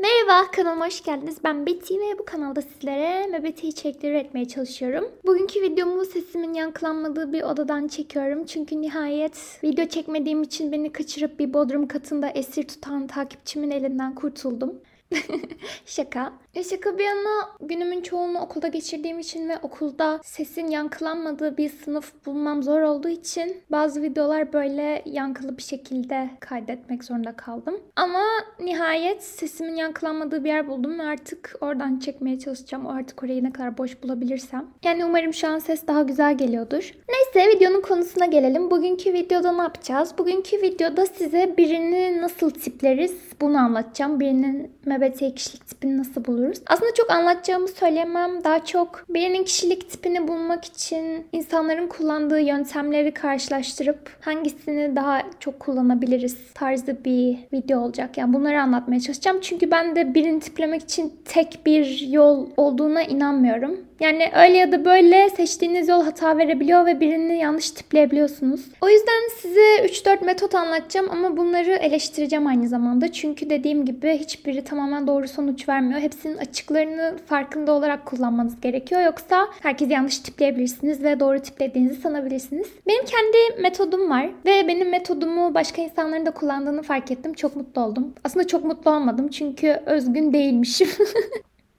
Merhaba kanalıma hoş geldiniz. Ben Betty ve bu kanalda sizlere MBT içerikleri üretmeye çalışıyorum. Bugünkü videomu sesimin yankılanmadığı bir odadan çekiyorum. Çünkü nihayet video çekmediğim için beni kaçırıp bir bodrum katında esir tutan takipçimin elinden kurtuldum. şaka. E şaka bir yana günümün çoğunu okulda geçirdiğim için ve okulda sesin yankılanmadığı bir sınıf bulmam zor olduğu için bazı videolar böyle yankılı bir şekilde kaydetmek zorunda kaldım. Ama nihayet sesimin yankılanmadığı bir yer buldum ve artık oradan çekmeye çalışacağım. Artık orayı ne kadar boş bulabilirsem. Yani umarım şu an ses daha güzel geliyordur. Neyse videonun konusuna gelelim. Bugünkü videoda ne yapacağız? Bugünkü videoda size birini nasıl tipleriz bunu anlatacağım. Birinin MBTI kişilik tipini nasıl buluruz? Aslında çok anlatacağımı söyleyemem. Daha çok birinin kişilik tipini bulmak için insanların kullandığı yöntemleri karşılaştırıp hangisini daha çok kullanabiliriz tarzı bir video olacak. Yani bunları anlatmaya çalışacağım. Çünkü ben de birini tiplemek için tek bir yol olduğuna inanmıyorum. Yani öyle ya da böyle seçtiğiniz yol hata verebiliyor ve birini yanlış tipleyebiliyorsunuz. O yüzden size 3-4 metot anlatacağım ama bunları eleştireceğim aynı zamanda. Çünkü dediğim gibi hiçbiri tamamen doğru sonuç vermiyor. Hepsinin açıklarını farkında olarak kullanmanız gerekiyor. Yoksa herkes yanlış tipleyebilirsiniz ve doğru tiplediğinizi sanabilirsiniz. Benim kendi metodum var ve benim metodumu başka insanların da kullandığını fark ettim. Çok mutlu oldum. Aslında çok mutlu olmadım çünkü özgün değilmişim.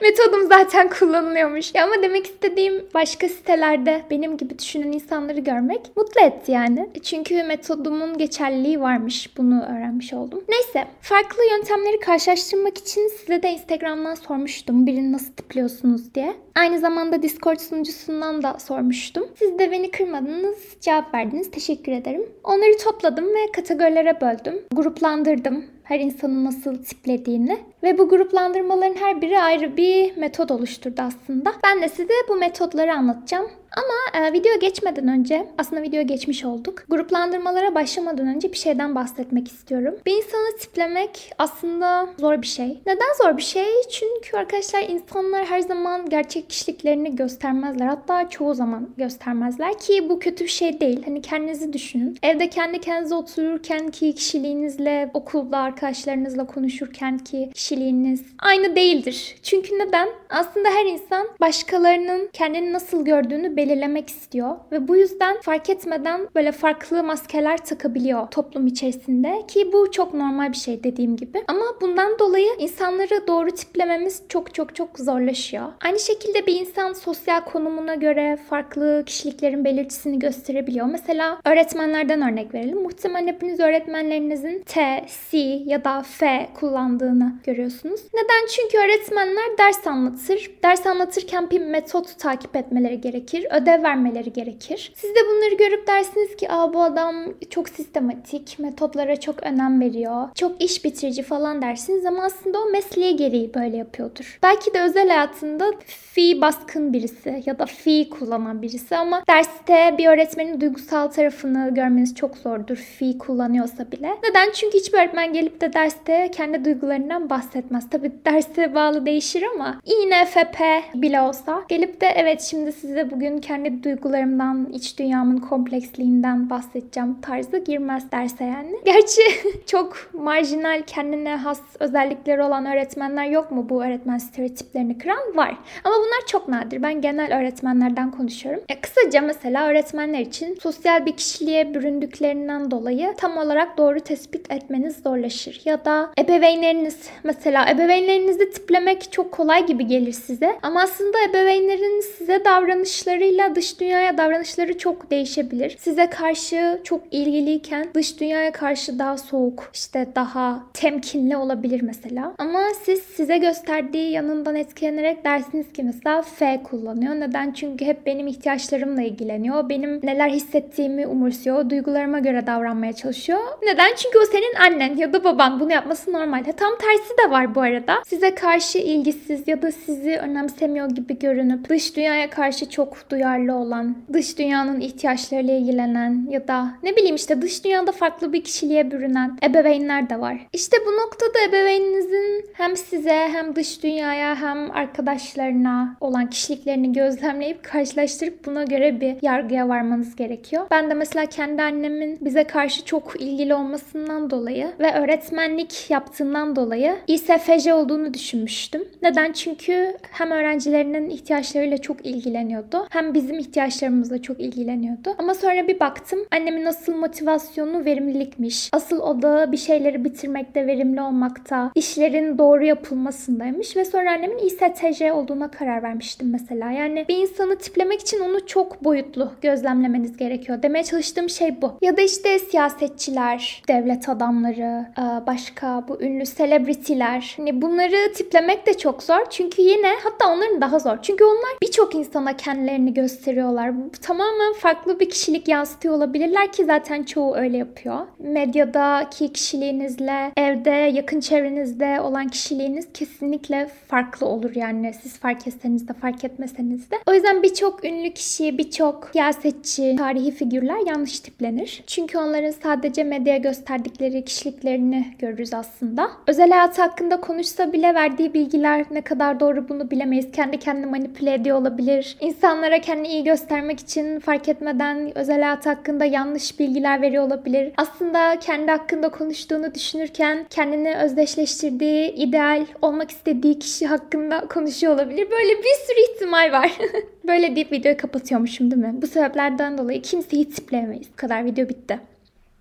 Metodum zaten kullanılıyormuş. Ya ama demek istediğim başka sitelerde benim gibi düşünen insanları görmek mutlu etti yani. Çünkü metodumun geçerliliği varmış. Bunu öğrenmiş oldum. Neyse. Farklı yöntemleri karşılaştırmak için size de Instagram'dan sormuştum. Birini nasıl tipliyorsunuz diye. Aynı zamanda Discord sunucusundan da sormuştum. Siz de beni kırmadınız, cevap verdiniz. Teşekkür ederim. Onları topladım ve kategorilere böldüm. Gruplandırdım her insanın nasıl tiplediğini ve bu gruplandırmaların her biri ayrı bir metod oluşturdu aslında. Ben de size bu metodları anlatacağım. Ama e, video geçmeden önce, aslında video geçmiş olduk. Gruplandırmalara başlamadan önce bir şeyden bahsetmek istiyorum. Bir insanı tiplemek aslında zor bir şey. Neden zor bir şey? Çünkü arkadaşlar insanlar her zaman gerçek kişiliklerini göstermezler. Hatta çoğu zaman göstermezler ki bu kötü bir şey değil. Hani kendinizi düşünün. Evde kendi kendinize otururken ki kişiliğinizle, okulda arkadaşlarınızla konuşurken ki kişiliğiniz aynı değildir. Çünkü neden? Aslında her insan başkalarının kendini nasıl gördüğünü belirlemek istiyor ve bu yüzden fark etmeden böyle farklı maskeler takabiliyor toplum içerisinde ki bu çok normal bir şey dediğim gibi. Ama bundan dolayı insanları doğru tiplememiz çok çok çok zorlaşıyor. Aynı şekilde bir insan sosyal konumuna göre farklı kişiliklerin belirtisini gösterebiliyor. Mesela öğretmenlerden örnek verelim. Muhtemelen hepiniz öğretmenlerinizin T, C ya da F kullandığını görüyorsunuz. Neden? Çünkü öğretmenler ders anlatır. Ders anlatırken bir metot takip etmeleri gerekir ödev vermeleri gerekir. Siz de bunları görüp dersiniz ki Aa, bu adam çok sistematik, metotlara çok önem veriyor, çok iş bitirici falan dersiniz ama aslında o mesleğe gereği böyle yapıyordur. Belki de özel hayatında fi baskın birisi ya da fi kullanan birisi ama derste bir öğretmenin duygusal tarafını görmeniz çok zordur fi kullanıyorsa bile. Neden? Çünkü hiçbir öğretmen gelip de derste kendi duygularından bahsetmez. Tabi derse bağlı değişir ama INFP bile olsa gelip de evet şimdi size bugün kendi duygularımdan, iç dünyamın kompleksliğinden bahsedeceğim tarzı girmez derse yani. Gerçi çok marjinal kendine has özellikleri olan öğretmenler yok mu bu öğretmen stereotiplerini kıran? Var. Ama bunlar çok nadir. Ben genel öğretmenlerden konuşuyorum. E, kısaca mesela öğretmenler için sosyal bir kişiliğe büründüklerinden dolayı tam olarak doğru tespit etmeniz zorlaşır. Ya da ebeveynleriniz mesela ebeveynlerinizi tiplemek çok kolay gibi gelir size. Ama aslında ebeveynlerin size davranışları davranışlarıyla dış dünyaya davranışları çok değişebilir. Size karşı çok ilgiliyken dış dünyaya karşı daha soğuk, işte daha temkinli olabilir mesela. Ama siz size gösterdiği yanından etkilenerek dersiniz ki mesela F kullanıyor. Neden? Çünkü hep benim ihtiyaçlarımla ilgileniyor. Benim neler hissettiğimi umursuyor. Duygularıma göre davranmaya çalışıyor. Neden? Çünkü o senin annen ya da baban. Bunu yapması normal. Ha, tam tersi de var bu arada. Size karşı ilgisiz ya da sizi önemsemiyor gibi görünüp dış dünyaya karşı çok duygusal duyarlı olan, dış dünyanın ihtiyaçlarıyla ilgilenen ya da ne bileyim işte dış dünyada farklı bir kişiliğe bürünen ebeveynler de var. İşte bu noktada ebeveyninizin hem size hem dış dünyaya hem arkadaşlarına olan kişiliklerini gözlemleyip karşılaştırıp buna göre bir yargıya varmanız gerekiyor. Ben de mesela kendi annemin bize karşı çok ilgili olmasından dolayı ve öğretmenlik yaptığından dolayı İSFJ olduğunu düşünmüştüm. Neden? Çünkü hem öğrencilerinin ihtiyaçlarıyla çok ilgileniyordu hem bizim ihtiyaçlarımızla çok ilgileniyordu. Ama sonra bir baktım annemin asıl motivasyonu verimlilikmiş. Asıl odağı bir şeyleri bitirmekte, verimli olmakta, işlerin doğru yapılmasındaymış ve sonra annemin İSTJ olduğuna karar vermiştim mesela. Yani bir insanı tiplemek için onu çok boyutlu gözlemlemeniz gerekiyor. Demeye çalıştığım şey bu. Ya da işte siyasetçiler, devlet adamları, e, başka bu ünlü selebritiler. Hani bunları tiplemek de çok zor. Çünkü yine hatta onların daha zor. Çünkü onlar birçok insana kendilerini gösteriyorlar. Tamamen farklı bir kişilik yansıtıyor olabilirler ki zaten çoğu öyle yapıyor. Medyadaki kişiliğinizle evde yakın çevrenizde olan kişiliğiniz kesinlikle farklı olur yani siz fark etseniz de fark etmeseniz de. O yüzden birçok ünlü kişi, birçok siyasetçi, tarihi figürler yanlış tiplenir. Çünkü onların sadece medyaya gösterdikleri kişiliklerini görürüz aslında. Özel hayatı hakkında konuşsa bile verdiği bilgiler ne kadar doğru bunu bilemeyiz. Kendi kendini manipüle ediyor olabilir. İnsanlara kendini iyi göstermek için fark etmeden özel hayatı hakkında yanlış bilgiler veriyor olabilir. Aslında kendi hakkında konuştuğunu düşünürken kendini özdeşleştirdiği, ideal olmak istediği kişi hakkında konuşuyor olabilir. Böyle bir sürü ihtimal var. Böyle deyip videoyu kapatıyormuşum değil mi? Bu sebeplerden dolayı kimseyi tipleyemeyiz. Bu kadar video bitti.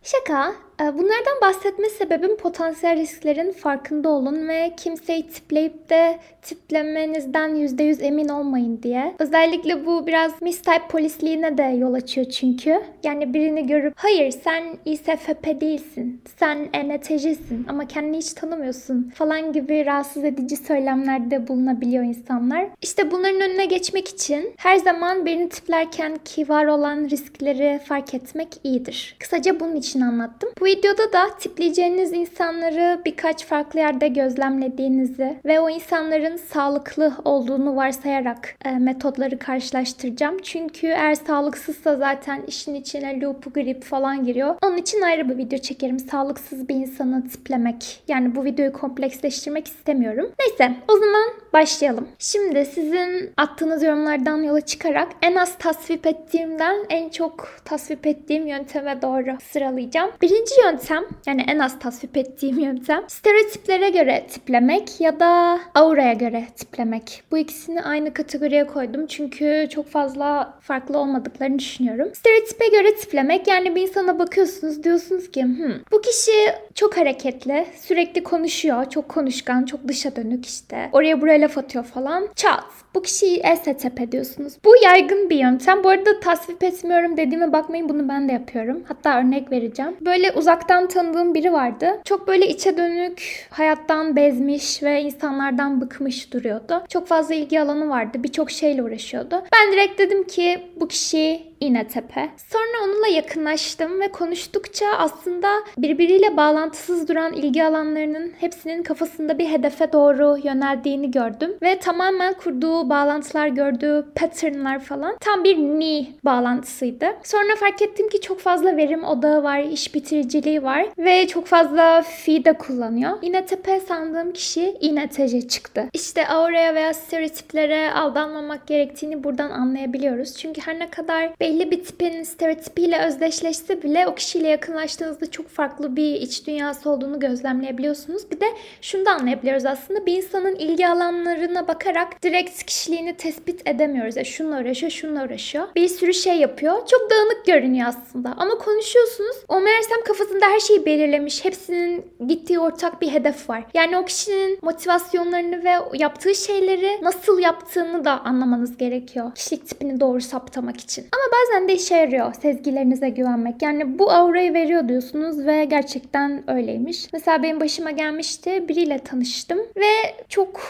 Şaka. Ee, bunlardan bahsetme sebebim potansiyel risklerin farkında olun ve kimseyi tipleyip de tiplemenizden %100 emin olmayın diye. Özellikle bu biraz mistype polisliğine de yol açıyor çünkü. Yani birini görüp hayır sen İSFP değilsin, sen ENTJ'sin ama kendini hiç tanımıyorsun falan gibi rahatsız edici söylemlerde bulunabiliyor insanlar. İşte bunların önüne geçmek için her zaman birini tiplerken ki var olan riskleri fark etmek iyidir. Kısaca bunun için anlattım. Bu videoda da tipleyeceğiniz insanları birkaç farklı yerde gözlemlediğinizi ve o insanların sağlıklı olduğunu varsayarak e, metotları karşılaştıracağım. Çünkü eğer sağlıksızsa zaten işin içine loop, grip falan giriyor. Onun için ayrı bir video çekerim. Sağlıksız bir insanı tiplemek. Yani bu videoyu kompleksleştirmek istemiyorum. Neyse o zaman başlayalım. Şimdi sizin attığınız yorumlardan yola çıkarak en az tasvip ettiğimden en çok tasvip ettiğim yönteme doğru sıralayacağım. Birinci yöntem yani en az tasvip ettiğim yöntem stereotiplere göre tiplemek ya da auraya göre tiplemek. Bu ikisini aynı kategoriye koydum çünkü çok fazla farklı olmadıklarını düşünüyorum. Stereotipe göre tiplemek yani bir insana bakıyorsunuz diyorsunuz ki hmm, bu kişi çok hareketli, sürekli konuşuyor, çok konuşkan, çok dışa dönük işte. Oraya buraya laf atıyor falan. Çat. Bu kişiyi ESTP diyorsunuz. Bu yaygın bir yöntem. Bu arada tasvip etmiyorum dediğime bakmayın bunu ben de yapıyorum. Hatta örnek vereceğim. Böyle uzaktan tanıdığım biri vardı. Çok böyle içe dönük, hayattan bezmiş ve insanlardan bıkmış duruyordu. Çok fazla ilgi alanı vardı. Birçok şeyle uğraşıyordu. Ben direkt dedim ki bu kişi İğnetepe. Sonra onunla yakınlaştım ve konuştukça aslında birbiriyle bağlantısız duran ilgi alanlarının hepsinin kafasında bir hedefe doğru yöneldiğini gördüm. Ve tamamen kurduğu bağlantılar, gördüğü patternlar falan tam bir ni bağlantısıydı. Sonra fark ettim ki çok fazla verim odağı var, iş bitiriciliği var ve çok fazla fi de kullanıyor. İğnetepe sandığım kişi İğnetece çıktı. İşte auraya veya stereotiplere aldanmamak gerektiğini buradan anlayabiliyoruz. Çünkü her ne kadar belli bir tipin stereotipiyle özdeşleşse bile o kişiyle yakınlaştığınızda çok farklı bir iç dünyası olduğunu gözlemleyebiliyorsunuz. Bir de şunu da anlayabiliyoruz aslında bir insanın ilgi alanlarına bakarak direkt kişiliğini tespit edemiyoruz. Ya şununla uğraşıyor, şununla uğraşıyor. Bir sürü şey yapıyor. Çok dağınık görünüyor aslında. Ama konuşuyorsunuz. O meğersem kafasında her şeyi belirlemiş. Hepsinin gittiği ortak bir hedef var. Yani o kişinin motivasyonlarını ve yaptığı şeyleri nasıl yaptığını da anlamanız gerekiyor. Kişilik tipini doğru saptamak için. Ama bazen de işe yarıyor sezgilerinize güvenmek. Yani bu aurayı veriyor diyorsunuz ve gerçekten öyleymiş. Mesela benim başıma gelmişti. Biriyle tanıştım ve çok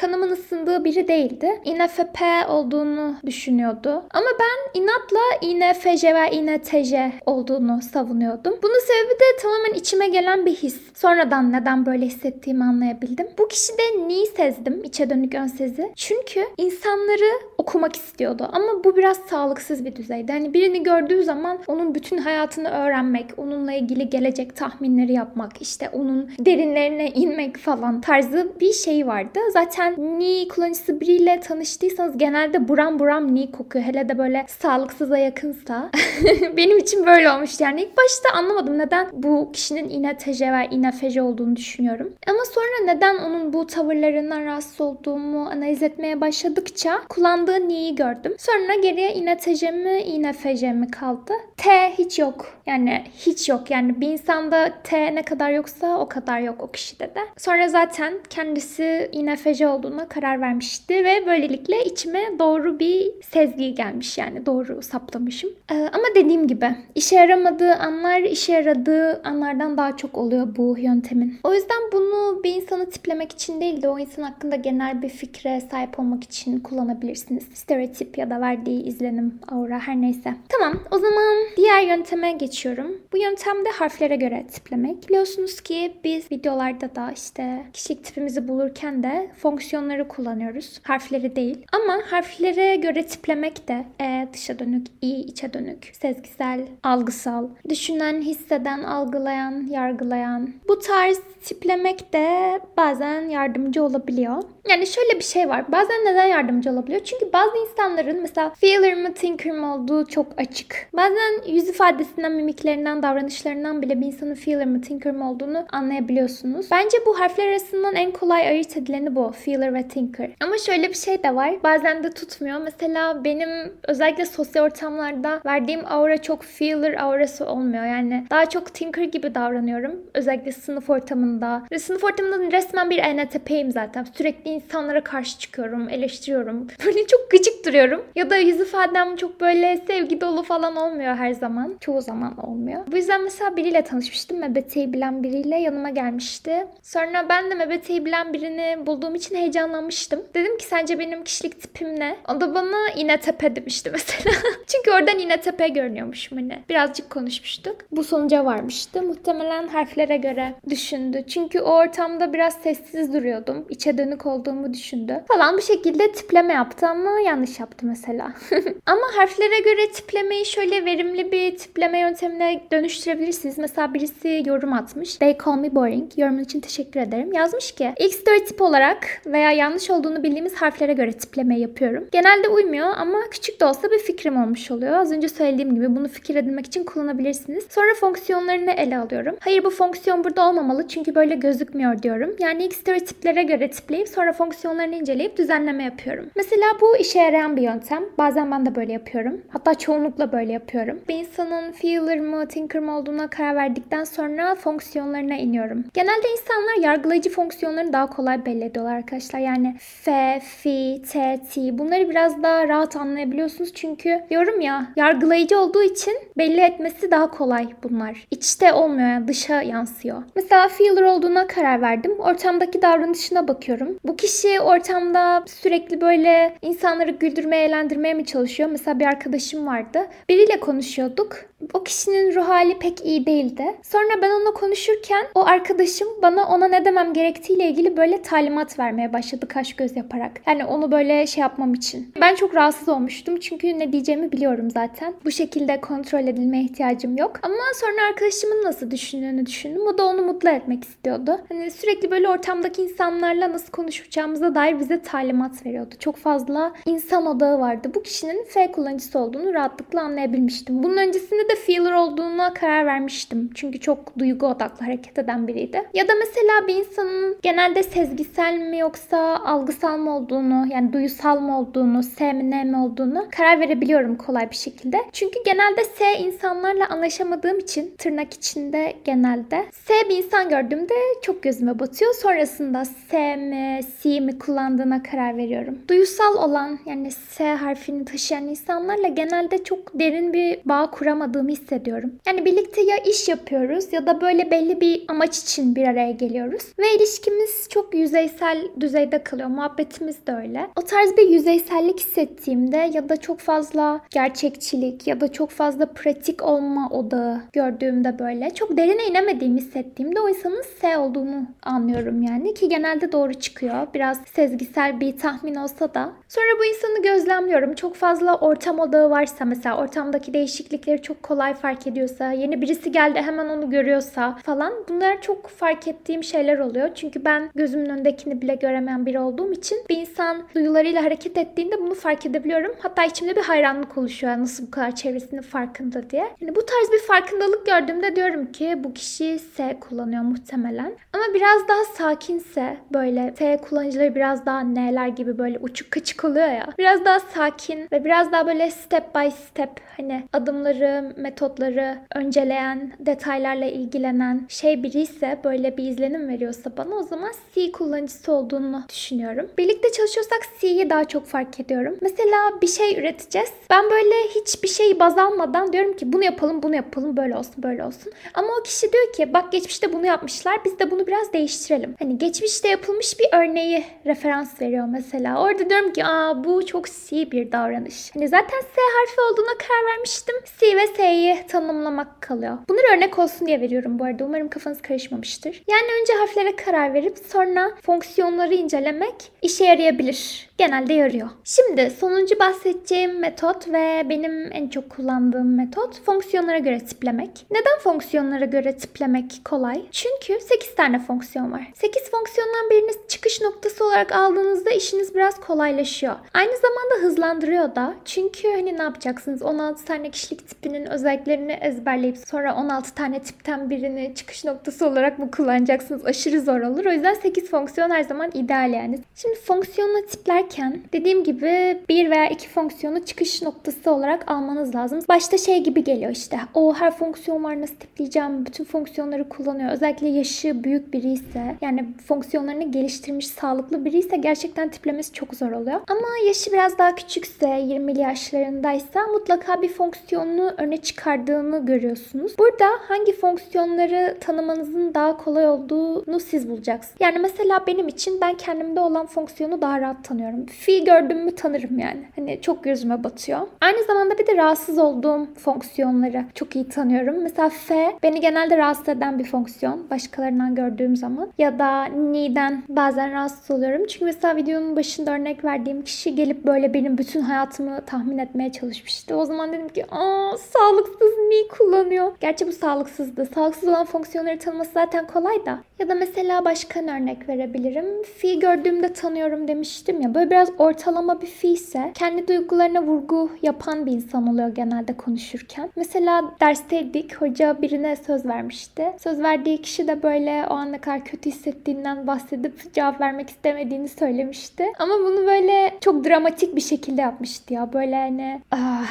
kanımın ısındığı biri değildi. INFP olduğunu düşünüyordu. Ama ben inatla INFJ ve INTJ olduğunu savunuyordum. Bunun sebebi de tamamen içime gelen bir his. Sonradan neden böyle hissettiğimi anlayabildim. Bu kişide neyi sezdim? içe dönük ön sezi. Çünkü insanları okumak istiyordu. Ama bu biraz sağlıksız bir düzeyde. Hani birini gördüğü zaman onun bütün hayatını öğrenmek, onunla ilgili gelecek tahminleri yapmak, işte onun derinlerine inmek falan tarzı bir şey vardı. Zaten Ni kullanıcısı biriyle tanıştıysanız genelde buram buram Ni kokuyor. Hele de böyle sağlıksıza yakınsa. Benim için böyle olmuş yani. ilk başta anlamadım neden bu kişinin INTJ ve INFJ olduğunu düşünüyorum. Ama sonra neden onun bu tavırlarından rahatsız olduğumu analiz etmeye başladıkça kullandığı Ni'yi gördüm. Sonra geriye INTJ mi INFJ mi kaldı. T hiç yok. Yani hiç yok. Yani bir insanda T ne kadar yoksa o kadar yok o kişide de. Sonra zaten kendisi INFJ olduğuna karar vermişti ve böylelikle içime doğru bir sezgi gelmiş yani doğru saplamışım. Ee, ama dediğim gibi işe yaramadığı anlar işe yaradığı anlardan daha çok oluyor bu yöntemin. O yüzden bunu bir insanı tiplemek için değil de o insan hakkında genel bir fikre sahip olmak için kullanabilirsiniz. Stereotip ya da verdiği izlenim, aura her neyse. Tamam o zaman diğer yönteme geçiyorum. Bu yöntemde harflere göre tiplemek. Biliyorsunuz ki biz videolarda da işte kişilik tipimizi bulurken de fonksiyonları kullanıyoruz. Harfleri değil. Ama harflere göre tiplemek de e, dışa dönük, iyi içe dönük, sezgisel, algısal, düşünen, hisseden, algılayan, yargılayan. Bu tarz tiplemek de bazen yardımcı olabiliyor. Yani şöyle bir şey var. Bazen neden yardımcı olabiliyor? Çünkü bazı insanların mesela feeler mı thinker mı olduğu çok açık. Bazen yüz ifadesinden, mimiklerinden, davranışlarından bile bir insanın feeler mı thinker mı olduğunu anlayabiliyorsunuz. Bence bu harfler arasından en kolay ayırt edileni bu. Feeler ve thinker. Ama şöyle bir şey de var. Bazen de tutmuyor. Mesela benim özellikle sosyal ortamlarda verdiğim aura çok feeler aurası olmuyor. Yani daha çok thinker gibi davranıyorum. Özellikle sınıf ortamında. Ve sınıf ortamında resmen bir ENTP'yim zaten. Sürekli insanlara karşı çıkıyorum, eleştiriyorum. Böyle çok gıcık duruyorum. Ya da yüz ifadem çok böyle sevgi dolu falan olmuyor her zaman. Çoğu zaman olmuyor. Bu yüzden mesela biriyle tanışmıştım. MBT'yi bilen biriyle yanıma gelmişti. Sonra ben de MBT'yi bilen birini bulduğum için heyecanlanmıştım. Dedim ki sence benim kişilik tipim ne? O da bana İNTP demişti mesela. Çünkü oradan İNTP görünüyormuşum hani. Birazcık konuşmuştuk. Bu sonuca varmıştı. Muhtemelen harflere göre düşündü. Çünkü o ortamda biraz sessiz duruyordum. İçe dönük olduğumu düşündü. Falan bu şekilde tipleme yaptı ama yanlış yaptı mesela. ama harflere göre tiplemeyi şöyle verimli bir tipleme yöntemine dönüştürebilirsiniz. Mesela birisi yorum atmış. They call me boring. Yorumun için teşekkür ederim. Yazmış ki ilk stereotip olarak veya yanlış olduğunu bildiğimiz harflere göre tipleme yapıyorum. Genelde uymuyor ama küçük de olsa bir fikrim olmuş oluyor. Az önce söylediğim gibi bunu fikir edinmek için kullanabilirsiniz. Sonra fonksiyonlarını ele alıyorum. Hayır bu fonksiyon burada olmamalı çünkü böyle gözükmüyor diyorum. Yani ilk stereotiplere göre tipleyip sonra fonksiyonlarını inceleyip düzenleme yapıyorum. Mesela bu işe yarayan bir yöntem. Bazen ben de böyle yapıyorum. Hatta çoğunlukla böyle yapıyorum. Bir insanın feeler mı, thinker mı olduğuna karar verdikten sonra fonksiyonlarına iniyorum. Genelde insanlar yargılayıcı fonksiyonlarını daha kolay belli ediyorlar arkadaşlar. Yani F, Fi, T, T bunları biraz daha rahat anlayabiliyorsunuz. Çünkü diyorum ya yargılayıcı olduğu için belli etmesi daha kolay bunlar. İçte olmuyor yani dışa yansıyor. Mesela feeler olduğuna karar verdim. Ortamdaki davranışına bakıyorum. Bu kişi ortamda sürekli böyle insanları güldürmeye, eğlendirmeye mi çalışıyor? Mesela bir arkadaşım vardı. Biriyle konuşuyorduk. O kişinin ruh hali pek iyi değildi. Sonra ben onunla konuşurken o arkadaşım bana ona ne demem gerektiğiyle ilgili böyle talimat vermeye başladı kaş göz yaparak. Yani onu böyle şey yapmam için. Ben çok rahatsız olmuştum çünkü ne diyeceğimi biliyorum zaten. Bu şekilde kontrol edilmeye ihtiyacım yok. Ama sonra arkadaşımın nasıl düşündüğünü düşündüm. O da onu mutlu etmek istiyordu. Hani sürekli böyle ortamdaki insanlarla nasıl konuşacağımıza dair bize talimat veriyordu. Çok fazla insan odağı vardı. Bu kişinin F kullanıcısı olduğunu rahatlıkla anlayabilmiştim. Bunun öncesinde de feeler olduğuna karar vermiştim. Çünkü çok duygu odaklı hareket eden biriydi. Ya da mesela bir insanın genelde sezgisel mi yoksa algısal mı olduğunu yani duyusal mı olduğunu, S mi ne mi olduğunu karar verebiliyorum kolay bir şekilde. Çünkü genelde S insanlarla anlaşamadığım için tırnak içinde genelde S bir insan gördüğümde çok gözüme batıyor. Sonrasında S mi, C mi kullandığına karar veriyorum. Duyusal olan yani S harfini taşıyan insanlarla genelde çok derin bir bağ kuramadığımı hissediyorum. Yani birlikte ya iş yapıyoruz ya da böyle belli bir amaç için bir araya geliyoruz. Ve ilişkimiz çok yüzeysel düzeyde kalıyor. Muhabbetimiz de öyle. O tarz bir yüzeysellik hissettiğimde ya da çok fazla gerçekçilik ya da çok fazla pratik olma odağı gördüğümde böyle çok derine inemediğimi hissettiğimde o insanın S olduğunu anlıyorum yani ki genelde doğru çıkıyor. Biraz sezgisel bir tahmin olsa da. Sonra bu insanı gözlemliyorum. Çok fazla ortam odağı varsa mesela ortamdaki değişiklikleri çok kolay fark ediyorsa, yeni birisi geldi hemen onu görüyorsa falan bunlar çok fark ettiğim şeyler oluyor. Çünkü ben gözümün önündekini bile göremeyen biri olduğum için bir insan duyularıyla hareket ettiğinde bunu fark edebiliyorum. Hatta içimde bir hayranlık oluşuyor. Nasıl bu kadar çevresinin farkında diye. Yani bu tarz bir farkındalık gördüğümde diyorum ki bu kişi S kullanıyor muhtemelen. Ama biraz daha sakinse böyle S kullanıcıları biraz daha N'ler gibi böyle uçuk kaçık oluyor ya. Biraz daha sakin ve biraz daha böyle step by step hani adımları, metotları önceleyen, detaylarla ilgilenen şey biri ise böyle bir izlenim veriyorsa bana o zaman C kullanıcısı olduğunu düşünüyorum. Birlikte çalışıyorsak C'yi daha çok fark ediyorum. Mesela bir şey üreteceğiz. Ben böyle hiçbir şeyi baz almadan diyorum ki bunu yapalım, bunu yapalım, böyle olsun, böyle olsun. Ama o kişi diyor ki bak geçmişte bunu yapmışlar, biz de bunu biraz değiştirelim. Hani geçmişte yapılmış bir örneği referans veriyor mesela. Orada diyorum ki aa bu çok C bir davranış. Hani zaten S harfi olduğuna karar vermiştim. C ve S'yi tanımlamak kalıyor. Bunları örnek olsun diye veriyorum bu arada. Umarım kafanız karışmamıştır. Yani önce harflere karar verip sonra fonksiyonları incelemek işe yarayabilir. Genelde yarıyor. Şimdi sonuncu bahsedeceğim metot ve benim en çok kullandığım metot fonksiyonlara göre tiplemek. Neden fonksiyonlara göre tiplemek kolay? Çünkü 8 tane fonksiyon var. 8 fonksiyondan birini çıkış noktası olarak aldığınızda işiniz biraz kolaylaşıyor. Aynı zamanda hızlandırıyor da. Çünkü hani ne yapacaksınız? 16 tane kişilik tipinin özelliklerini ezberleyip sonra 16 tane tipten birini çıkış noktası olarak mı kullanacaksınız? Aşırı zor olur. O yüzden 8 fonksiyon her zaman ideal yani. Şimdi fonksiyonla tiplerken dediğim gibi bir veya iki fonksiyonu çıkış noktası olarak almanız lazım. Başta şey gibi geliyor işte. O her fonksiyon var nasıl tipleyeceğim? Bütün fonksiyonları kullanıyor. Özellikle yaşı büyük biri ise yani fonksiyonlarını geliştirmiş sağlıklı biri ise gerçekten tiplemesi çok zor oluyor. Ama yaşı biraz daha küçükse 20'li yaşlarındaysa mutlaka bir fonksiyonunu öne çıkardığını görüyorsunuz. Burada hangi fonksiyonları tanımanızın daha kolay olduğunu siz bulacaksınız. Yani mesela benim için ben kendimde olan fonksiyonu daha rahat tanıyorum. Fi gördüm mü tanırım yani. Hani çok gözüme batıyor. Aynı zamanda bir de rahatsız olduğum fonksiyonları çok iyi tanıyorum. Mesela F beni genelde rahatsız eden bir fonksiyon. Başkalarından gördüğüm zaman. Ya da Ni'den bazen rahatsız oluyorum. Çünkü mesela videonun başında örnek verdiğim kişi gelip böyle benim bütün hayatımı tahmin etmeye çalışmıştı. O zaman dedim ki aa sağlıksız Ni kullanıyor. Gerçi bu sağlıksızdı. Sağlıksız olan fonksiyonları tanıması zaten kolay da. Ya da mesela başka örnek verebilirim. Fi gördüğümde tanıyorum demiştim ya. Böyle biraz ortalama bir fi ise kendi duygularına vurgu yapan bir insan oluyor genelde konuşurken. Mesela dersteydik. Hoca birine söz vermişti. Söz verdiği kişi de böyle o an ne kadar kötü hissettiğinden bahsedip cevap vermek istemediğini söylemişti. Ama bunu böyle çok dramatik bir şekilde yapmıştı ya. Böyle hani ah,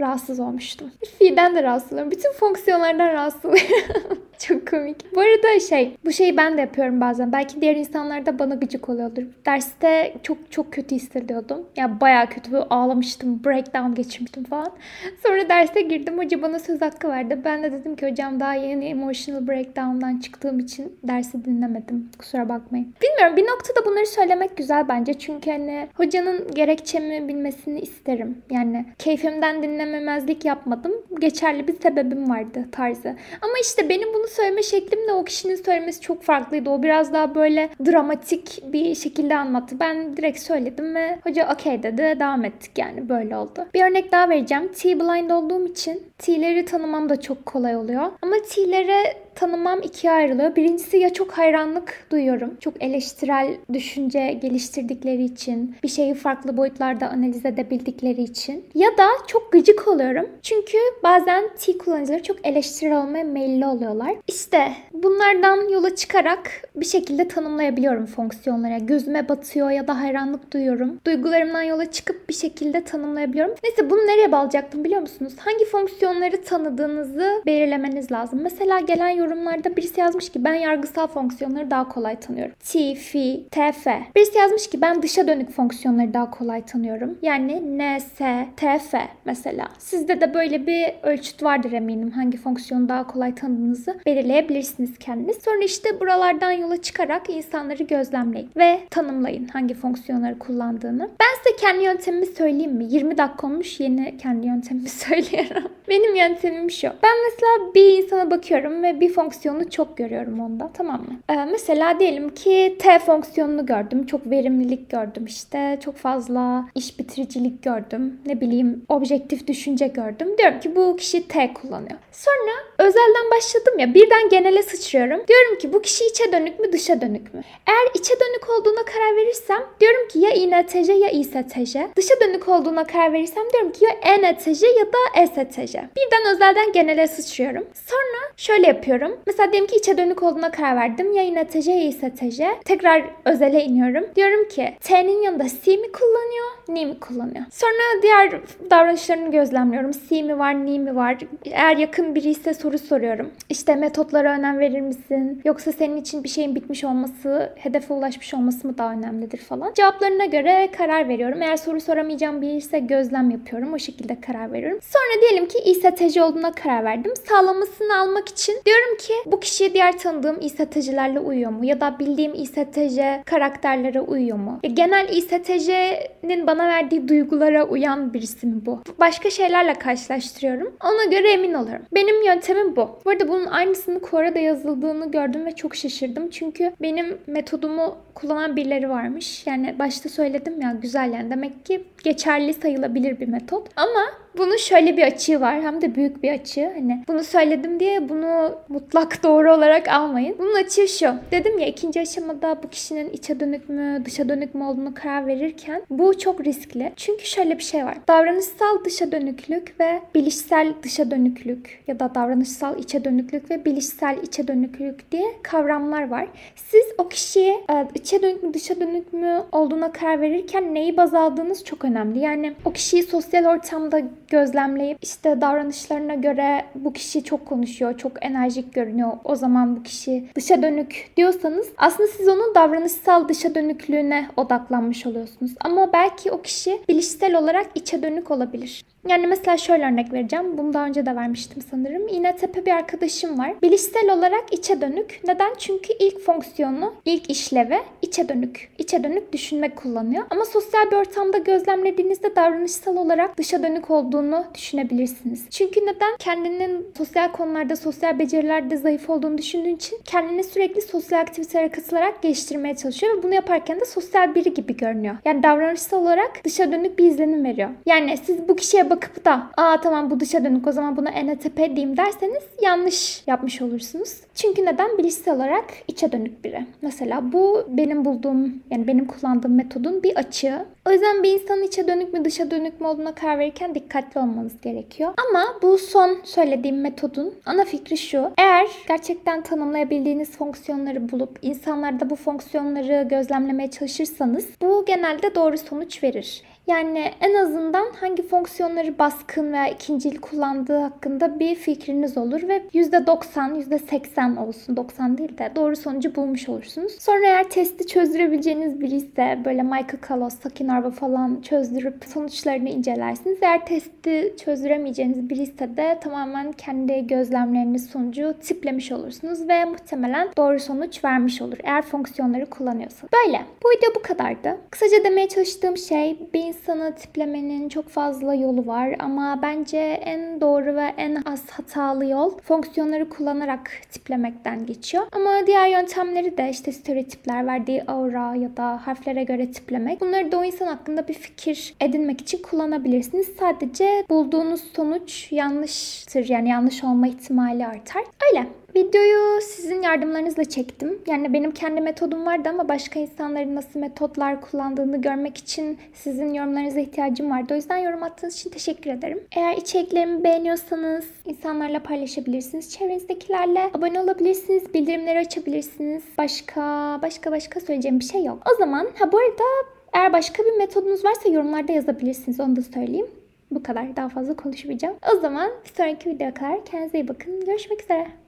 rahatsız olmuştum. Fi'den de rahatsız oluyorum. Bütün fonksiyonlardan rahatsız oluyorum. Çok komik. Bu arada şey, bu şeyi ben de yapıyorum bazen. Belki diğer insanlar da bana gıcık oluyordur. Derste çok çok kötü hissediyordum. Ya yani bayağı kötü ağlamıştım, breakdown geçirmiştim falan. Sonra derse girdim. Hoca bana söz hakkı verdi. Ben de dedim ki hocam daha yeni emotional breakdown'dan çıktığım için dersi dinlemedim. Kusura bakmayın. Bilmiyorum bir noktada bunları söylemek güzel bence. Çünkü hani hocanın gerekçemi bilmesini isterim. Yani keyfimden dinlememezlik yapmadım. Geçerli bir sebebim vardı tarzı. Ama işte benim bunu söyleme şeklimle o kişinin söylemesi çok farklıydı. O biraz daha böyle dramatik bir şekilde anlattı. Ben direkt söyledim ve hoca okey dedi. Devam ettik yani böyle oldu. Bir örnek daha vereceğim. T-blind olduğum için T'leri tanımam da çok kolay oluyor. Ama T'lere tanımam ikiye ayrılıyor. Birincisi ya çok hayranlık duyuyorum. Çok eleştirel düşünce geliştirdikleri için, bir şeyi farklı boyutlarda analiz edebildikleri için. Ya da çok gıcık oluyorum. Çünkü bazen T kullanıcıları çok eleştirel olmaya meyilli oluyorlar. İşte bunlardan yola çıkarak bir şekilde tanımlayabiliyorum fonksiyonlara. Gözüme batıyor ya da hayranlık duyuyorum. Duygularımdan yola çıkıp bir şekilde tanımlayabiliyorum. Neyse bunu nereye bağlayacaktım biliyor musunuz? Hangi fonksiyonları tanıdığınızı belirlemeniz lazım. Mesela gelen yorumlarda birisi yazmış ki ben yargısal fonksiyonları daha kolay tanıyorum. T, fi, tf. Birisi yazmış ki ben dışa dönük fonksiyonları daha kolay tanıyorum. Yani n, s, tf mesela. Sizde de böyle bir ölçüt vardır eminim. Hangi fonksiyonu daha kolay tanıdığınızı belirleyebilirsiniz kendiniz. Sonra işte buralardan yola çıkarak insanları gözlemleyin ve tanımlayın hangi fonksiyonları kullandığını. Ben size kendi yöntemimi söyleyeyim mi? 20 dakika olmuş yeni kendi yöntemimi söylüyorum. Benim yöntemim şu. Ben mesela bir insana bakıyorum ve bir fonksiyonu çok görüyorum onda. Tamam mı? Ee, mesela diyelim ki T fonksiyonunu gördüm. Çok verimlilik gördüm işte. Çok fazla iş bitiricilik gördüm. Ne bileyim objektif düşünce gördüm. Diyorum ki bu kişi T kullanıyor. Sonra özelden başladım ya birden genele sıçrıyorum. Diyorum ki bu kişi içe dönük mü dışa dönük mü? Eğer içe dönük olduğuna karar verirsem diyorum ki ya INTC ya ISTC. Dışa dönük olduğuna karar verirsem diyorum ki ya ENTC ya da ESTC. Birden özelden genele sıçrıyorum. Sonra şöyle yapıyorum. Mesela diyelim ki içe dönük olduğuna karar verdim. Ya INTC ya ISTC. Tekrar özele iniyorum. Diyorum ki T'nin yanında C mi kullanıyor, Ni mi kullanıyor? Sonra diğer davranışlarını gözlemliyorum. C mi var, Ni mi var? Eğer yakın biri ise soru soruyorum. İşte metotlara önem verir misin? Yoksa senin için bir şeyin bitmiş olması, hedefe ulaşmış olması mı daha önemlidir falan. Cevaplarına göre karar veriyorum. Eğer soru soramayacağım biri ise gözlem yapıyorum. O şekilde karar veriyorum. Sonra diyelim ki İSTC olduğuna karar verdim. Sağlamasını almak için diyorum ki bu kişiye diğer tanıdığım İSTC'lerle uyuyor mu? Ya da bildiğim İSTC karakterlere uyuyor mu? Ya genel İSTC'nin bana verdiği duygulara uyan birisi mi bu? Başka şeylerle karşılaştırıyorum. Ona göre emin olurum. Benim yöntemim bu. Bu arada bunun aynısını Quore'da yazıldığını gördüm ve çok şaşırdım. Çünkü benim metodumu kullanan birileri varmış. Yani başta söyledim ya güzel yani. Demek ki geçerli sayılabilir bir metot. Ama bunun şöyle bir açığı var. Hem de büyük bir açığı. Hani bunu söyledim diye bunu mutlak doğru olarak almayın. Bunun açığı şu. Dedim ya ikinci aşamada bu kişinin içe dönük mü dışa dönük mü olduğunu karar verirken bu çok riskli. Çünkü şöyle bir şey var. Davranışsal dışa dönüklük ve bilişsel dışa dönüklük ya da davranışsal içe dönüklük ve bilişsel içe dönüklük diye kavramlar var. Siz o kişiye e, içe dönük mü dışa dönük mü olduğuna karar verirken neyi baz aldığınız çok önemli. Yani o kişiyi sosyal ortamda gözlemleyip işte davranışlarına göre bu kişi çok konuşuyor, çok enerjik görünüyor. O zaman bu kişi dışa dönük diyorsanız aslında siz onun davranışsal dışa dönüklüğüne odaklanmış oluyorsunuz. Ama belki o kişi bilişsel olarak içe dönük olabilir. Yani mesela şöyle örnek vereceğim. Bunu daha önce de vermiştim sanırım. Yine tepe bir arkadaşım var. Bilişsel olarak içe dönük. Neden? Çünkü ilk fonksiyonu, ilk işlevi içe dönük. İçe dönük düşünmek kullanıyor. Ama sosyal bir ortamda gözlemlediğinizde davranışsal olarak dışa dönük olduğunu düşünebilirsiniz. Çünkü neden? Kendinin sosyal konularda, sosyal becerilerde zayıf olduğunu düşündüğün için kendini sürekli sosyal aktivitelere katılarak geliştirmeye çalışıyor ve bunu yaparken de sosyal biri gibi görünüyor. Yani davranışsal olarak dışa dönük bir izlenim veriyor. Yani siz bu kişiye bakıp da aa tamam bu dışa dönük o zaman buna NTP diyeyim derseniz yanlış yapmış olursunuz. Çünkü neden? Bilişsel olarak içe dönük biri. Mesela bu benim bulduğum yani benim kullandığım metodun bir açığı. O yüzden bir insanın içe dönük mü dışa dönük mü olduğuna karar verirken dikkatli olmanız gerekiyor. Ama bu son söylediğim metodun ana fikri şu. Eğer gerçekten tanımlayabildiğiniz fonksiyonları bulup insanlarda bu fonksiyonları gözlemlemeye çalışırsanız bu genelde doğru sonuç verir. Yani en azından hangi fonksiyonları baskın veya ikincil kullandığı hakkında bir fikriniz olur ve %90, %80 olsun 90 değil de doğru sonucu bulmuş olursunuz. Sonra eğer testi çözdürebileceğiniz biri ise böyle Michael Kalos, Sakinarva falan çözdürüp sonuçlarını incelersiniz. Eğer testi çözdüremeyeceğiniz biri ise de tamamen kendi gözlemleriniz sonucu tiplemiş olursunuz ve muhtemelen doğru sonuç vermiş olur eğer fonksiyonları kullanıyorsanız. Böyle. Bu video bu kadardı. Kısaca demeye çalıştığım şey bir insanı tiplemenin çok fazla yolu var ama bence en doğru ve en az hatalı yol fonksiyonları kullanarak tiplemekten geçiyor. Ama diğer yöntemleri de işte stereotipler, verdiği aura ya da harflere göre tiplemek. Bunları da o insan hakkında bir fikir edinmek için kullanabilirsiniz. Sadece bulduğunuz sonuç yanlıştır. Yani yanlış olma ihtimali artar. Öyle. Videoyu sizin yardımlarınızla çektim. Yani benim kendi metodum vardı ama başka insanların nasıl metotlar kullandığını görmek için sizin yorumlarınıza ihtiyacım vardı. O yüzden yorum attığınız için teşekkür ederim. Eğer içeriklerimi beğeniyorsanız insanlarla paylaşabilirsiniz. Çevrenizdekilerle abone olabilirsiniz. Bildirimleri açabilirsiniz. Başka başka başka söyleyeceğim bir şey yok. O zaman ha bu arada eğer başka bir metodunuz varsa yorumlarda yazabilirsiniz. Onu da söyleyeyim. Bu kadar. Daha fazla konuşmayacağım. O zaman bir sonraki videoya kadar kendinize iyi bakın. Görüşmek üzere.